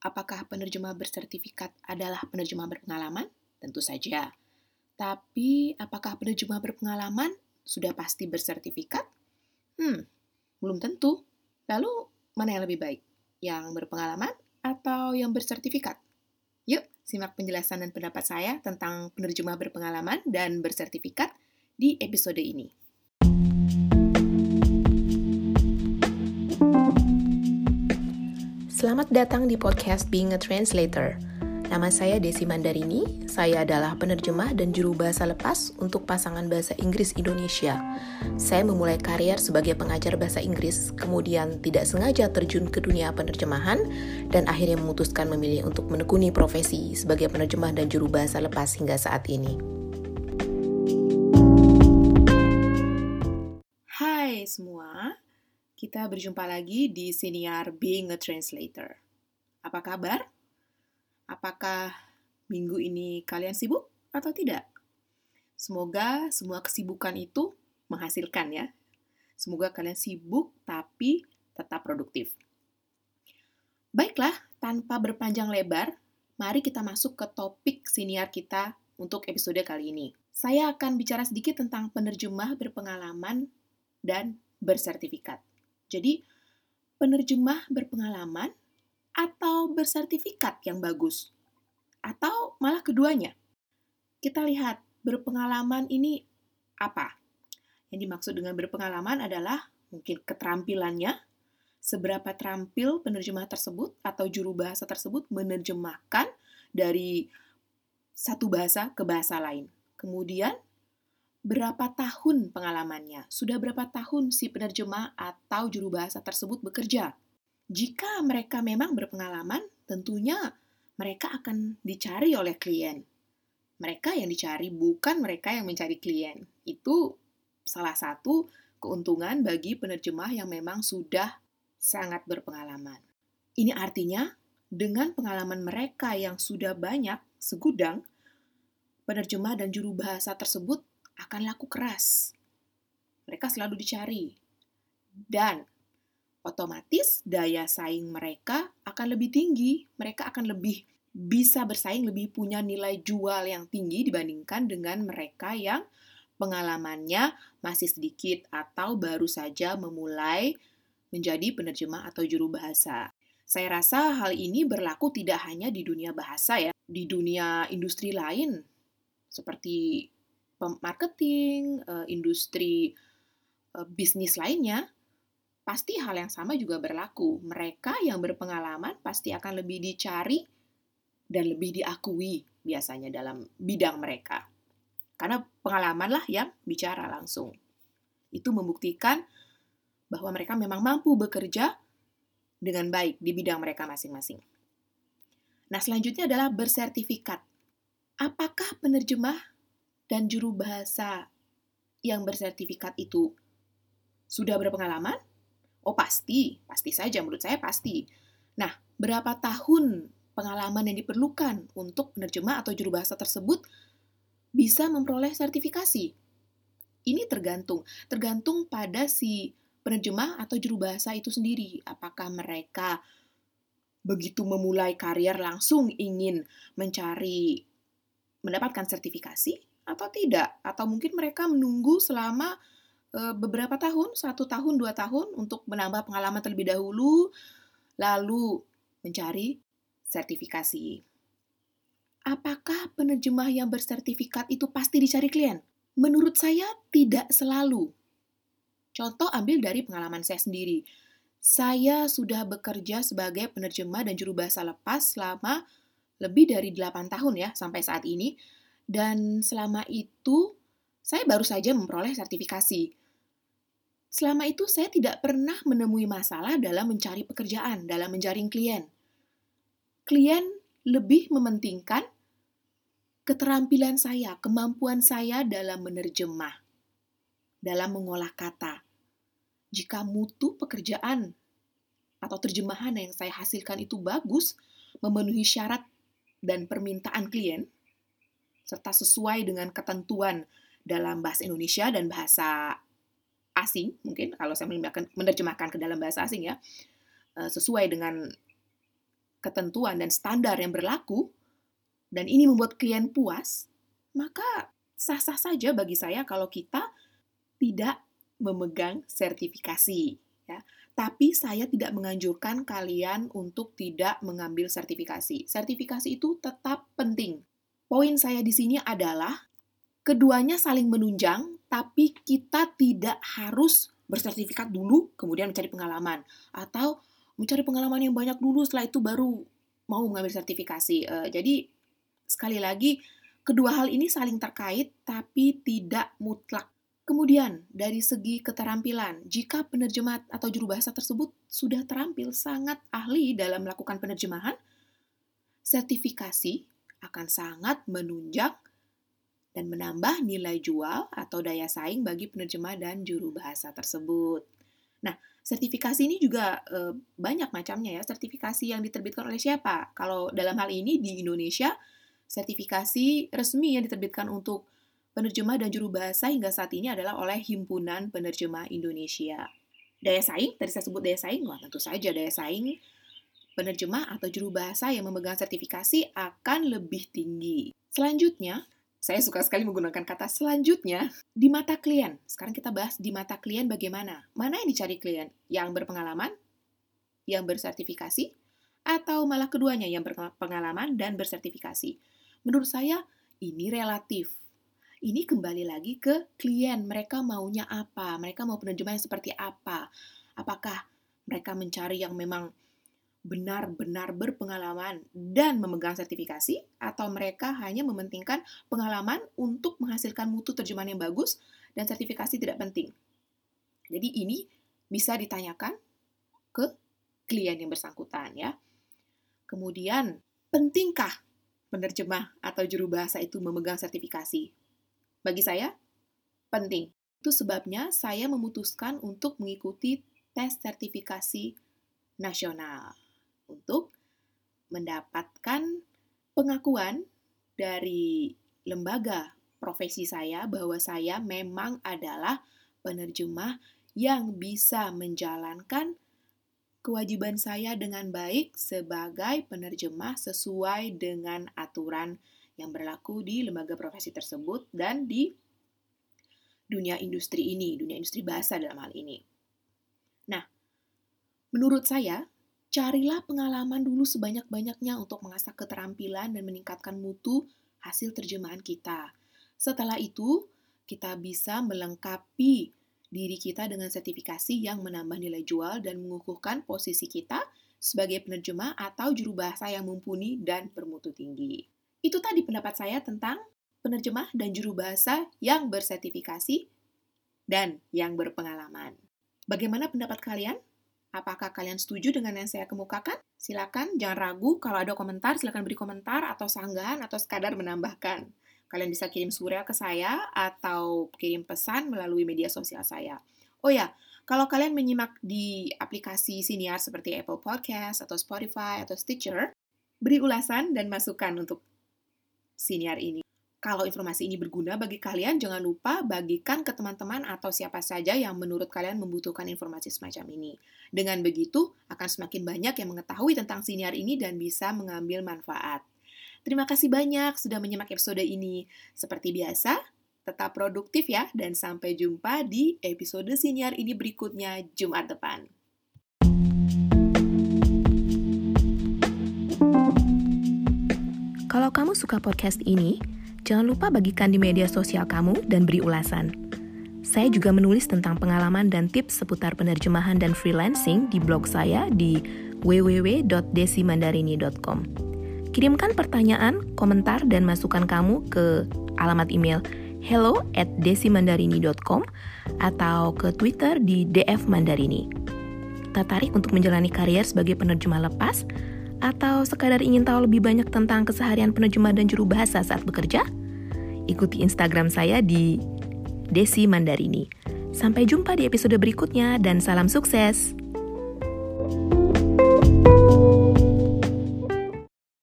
Apakah penerjemah bersertifikat adalah penerjemah berpengalaman? Tentu saja. Tapi apakah penerjemah berpengalaman sudah pasti bersertifikat? Hmm, belum tentu. Lalu mana yang lebih baik? Yang berpengalaman atau yang bersertifikat? Yuk, simak penjelasan dan pendapat saya tentang penerjemah berpengalaman dan bersertifikat di episode ini. Selamat datang di podcast Being a Translator. Nama saya Desi Mandarini, saya adalah penerjemah dan juru bahasa lepas untuk pasangan bahasa Inggris Indonesia. Saya memulai karier sebagai pengajar bahasa Inggris, kemudian tidak sengaja terjun ke dunia penerjemahan, dan akhirnya memutuskan memilih untuk menekuni profesi sebagai penerjemah dan juru bahasa lepas hingga saat ini. Hai semua, kita berjumpa lagi di siniar Being a Translator. Apa kabar? Apakah minggu ini kalian sibuk atau tidak? Semoga semua kesibukan itu menghasilkan ya. Semoga kalian sibuk tapi tetap produktif. Baiklah, tanpa berpanjang lebar, mari kita masuk ke topik siniar kita untuk episode kali ini. Saya akan bicara sedikit tentang penerjemah berpengalaman dan bersertifikat. Jadi, penerjemah berpengalaman atau bersertifikat yang bagus? Atau malah keduanya? Kita lihat berpengalaman ini apa? Yang dimaksud dengan berpengalaman adalah mungkin keterampilannya, seberapa terampil penerjemah tersebut atau juru bahasa tersebut menerjemahkan dari satu bahasa ke bahasa lain. Kemudian berapa tahun pengalamannya, sudah berapa tahun si penerjemah atau juru bahasa tersebut bekerja. Jika mereka memang berpengalaman, tentunya mereka akan dicari oleh klien. Mereka yang dicari bukan mereka yang mencari klien. Itu salah satu keuntungan bagi penerjemah yang memang sudah sangat berpengalaman. Ini artinya, dengan pengalaman mereka yang sudah banyak, segudang, penerjemah dan juru bahasa tersebut akan laku keras. Mereka selalu dicari. Dan otomatis daya saing mereka akan lebih tinggi. Mereka akan lebih bisa bersaing, lebih punya nilai jual yang tinggi dibandingkan dengan mereka yang pengalamannya masih sedikit atau baru saja memulai menjadi penerjemah atau juru bahasa. Saya rasa hal ini berlaku tidak hanya di dunia bahasa ya, di dunia industri lain seperti marketing, uh, industri uh, bisnis lainnya, pasti hal yang sama juga berlaku. Mereka yang berpengalaman pasti akan lebih dicari dan lebih diakui biasanya dalam bidang mereka. Karena pengalamanlah yang bicara langsung. Itu membuktikan bahwa mereka memang mampu bekerja dengan baik di bidang mereka masing-masing. Nah, selanjutnya adalah bersertifikat. Apakah penerjemah dan juru bahasa yang bersertifikat itu sudah berpengalaman? Oh pasti, pasti saja menurut saya pasti. Nah, berapa tahun pengalaman yang diperlukan untuk penerjemah atau juru bahasa tersebut bisa memperoleh sertifikasi? Ini tergantung, tergantung pada si penerjemah atau juru bahasa itu sendiri. Apakah mereka begitu memulai karier langsung ingin mencari mendapatkan sertifikasi atau tidak? Atau mungkin mereka menunggu selama e, beberapa tahun satu tahun dua tahun untuk menambah pengalaman terlebih dahulu lalu mencari sertifikasi. Apakah penerjemah yang bersertifikat itu pasti dicari klien? Menurut saya tidak selalu. Contoh ambil dari pengalaman saya sendiri. Saya sudah bekerja sebagai penerjemah dan juru bahasa lepas selama lebih dari 8 tahun ya sampai saat ini dan selama itu, saya baru saja memperoleh sertifikasi. Selama itu, saya tidak pernah menemui masalah dalam mencari pekerjaan, dalam menjaring klien. Klien lebih mementingkan keterampilan saya, kemampuan saya dalam menerjemah, dalam mengolah kata. Jika mutu pekerjaan atau terjemahan yang saya hasilkan itu bagus, memenuhi syarat dan permintaan klien, serta sesuai dengan ketentuan dalam bahasa Indonesia dan bahasa asing mungkin kalau saya menerjemahkan ke dalam bahasa asing ya eh, sesuai dengan ketentuan dan standar yang berlaku, dan ini membuat klien puas, maka sah-sah saja bagi saya kalau kita tidak memegang sertifikasi. Ya. Tapi saya tidak menganjurkan kalian untuk tidak mengambil sertifikasi. Sertifikasi itu tetap penting. Poin saya di sini adalah keduanya saling menunjang, tapi kita tidak harus bersertifikat dulu, kemudian mencari pengalaman. Atau mencari pengalaman yang banyak dulu, setelah itu baru mau mengambil sertifikasi. Uh, jadi, sekali lagi, kedua hal ini saling terkait, tapi tidak mutlak. Kemudian, dari segi keterampilan, jika penerjemah atau juru bahasa tersebut sudah terampil sangat ahli dalam melakukan penerjemahan, sertifikasi akan sangat menunjang dan menambah nilai jual atau daya saing bagi penerjemah dan juru bahasa tersebut. Nah, sertifikasi ini juga e, banyak macamnya ya. Sertifikasi yang diterbitkan oleh siapa? Kalau dalam hal ini di Indonesia, sertifikasi resmi yang diterbitkan untuk penerjemah dan juru bahasa hingga saat ini adalah oleh Himpunan Penerjemah Indonesia. Daya saing, tadi saya sebut daya saing, wah tentu saja daya saing penerjemah atau juru bahasa yang memegang sertifikasi akan lebih tinggi. Selanjutnya, saya suka sekali menggunakan kata selanjutnya di mata klien. Sekarang kita bahas di mata klien bagaimana. Mana yang dicari klien? Yang berpengalaman, yang bersertifikasi, atau malah keduanya yang berpengalaman dan bersertifikasi. Menurut saya ini relatif ini kembali lagi ke klien. Mereka maunya apa? Mereka mau penerjemah yang seperti apa? Apakah mereka mencari yang memang benar-benar berpengalaman dan memegang sertifikasi atau mereka hanya mementingkan pengalaman untuk menghasilkan mutu terjemahan yang bagus dan sertifikasi tidak penting. Jadi ini bisa ditanyakan ke klien yang bersangkutan ya. Kemudian, pentingkah penerjemah atau juru bahasa itu memegang sertifikasi? Bagi saya, penting. Itu sebabnya saya memutuskan untuk mengikuti tes sertifikasi nasional untuk mendapatkan pengakuan dari lembaga profesi saya bahwa saya memang adalah penerjemah yang bisa menjalankan kewajiban saya dengan baik sebagai penerjemah sesuai dengan aturan yang berlaku di lembaga profesi tersebut dan di dunia industri ini, dunia industri bahasa dalam hal ini. Nah, menurut saya, carilah pengalaman dulu sebanyak-banyaknya untuk mengasah keterampilan dan meningkatkan mutu hasil terjemahan kita. Setelah itu, kita bisa melengkapi diri kita dengan sertifikasi yang menambah nilai jual dan mengukuhkan posisi kita sebagai penerjemah atau juru bahasa yang mumpuni dan bermutu tinggi. Itu tadi pendapat saya tentang penerjemah dan juru bahasa yang bersertifikasi dan yang berpengalaman. Bagaimana pendapat kalian? Apakah kalian setuju dengan yang saya kemukakan? Silakan, jangan ragu. Kalau ada komentar, silakan beri komentar atau sanggahan atau sekadar menambahkan. Kalian bisa kirim surya ke saya atau kirim pesan melalui media sosial saya. Oh ya, kalau kalian menyimak di aplikasi siniar seperti Apple Podcast atau Spotify atau Stitcher, beri ulasan dan masukan untuk siniar ini. Kalau informasi ini berguna bagi kalian, jangan lupa bagikan ke teman-teman atau siapa saja yang menurut kalian membutuhkan informasi semacam ini. Dengan begitu, akan semakin banyak yang mengetahui tentang siniar ini dan bisa mengambil manfaat. Terima kasih banyak sudah menyimak episode ini. Seperti biasa, tetap produktif ya, dan sampai jumpa di episode siniar ini berikutnya Jumat depan. Kalau kamu suka podcast ini, jangan lupa bagikan di media sosial kamu dan beri ulasan. Saya juga menulis tentang pengalaman dan tips seputar penerjemahan dan freelancing di blog saya di www.desimandarini.com. Kirimkan pertanyaan, komentar, dan masukan kamu ke alamat email hello at desimandarini.com atau ke Twitter di dfmandarini. Tertarik untuk menjalani karier sebagai penerjemah lepas? Atau sekadar ingin tahu lebih banyak tentang keseharian penerjemah dan juru bahasa saat bekerja? Ikuti Instagram saya di Desi Mandarini. Sampai jumpa di episode berikutnya dan salam sukses!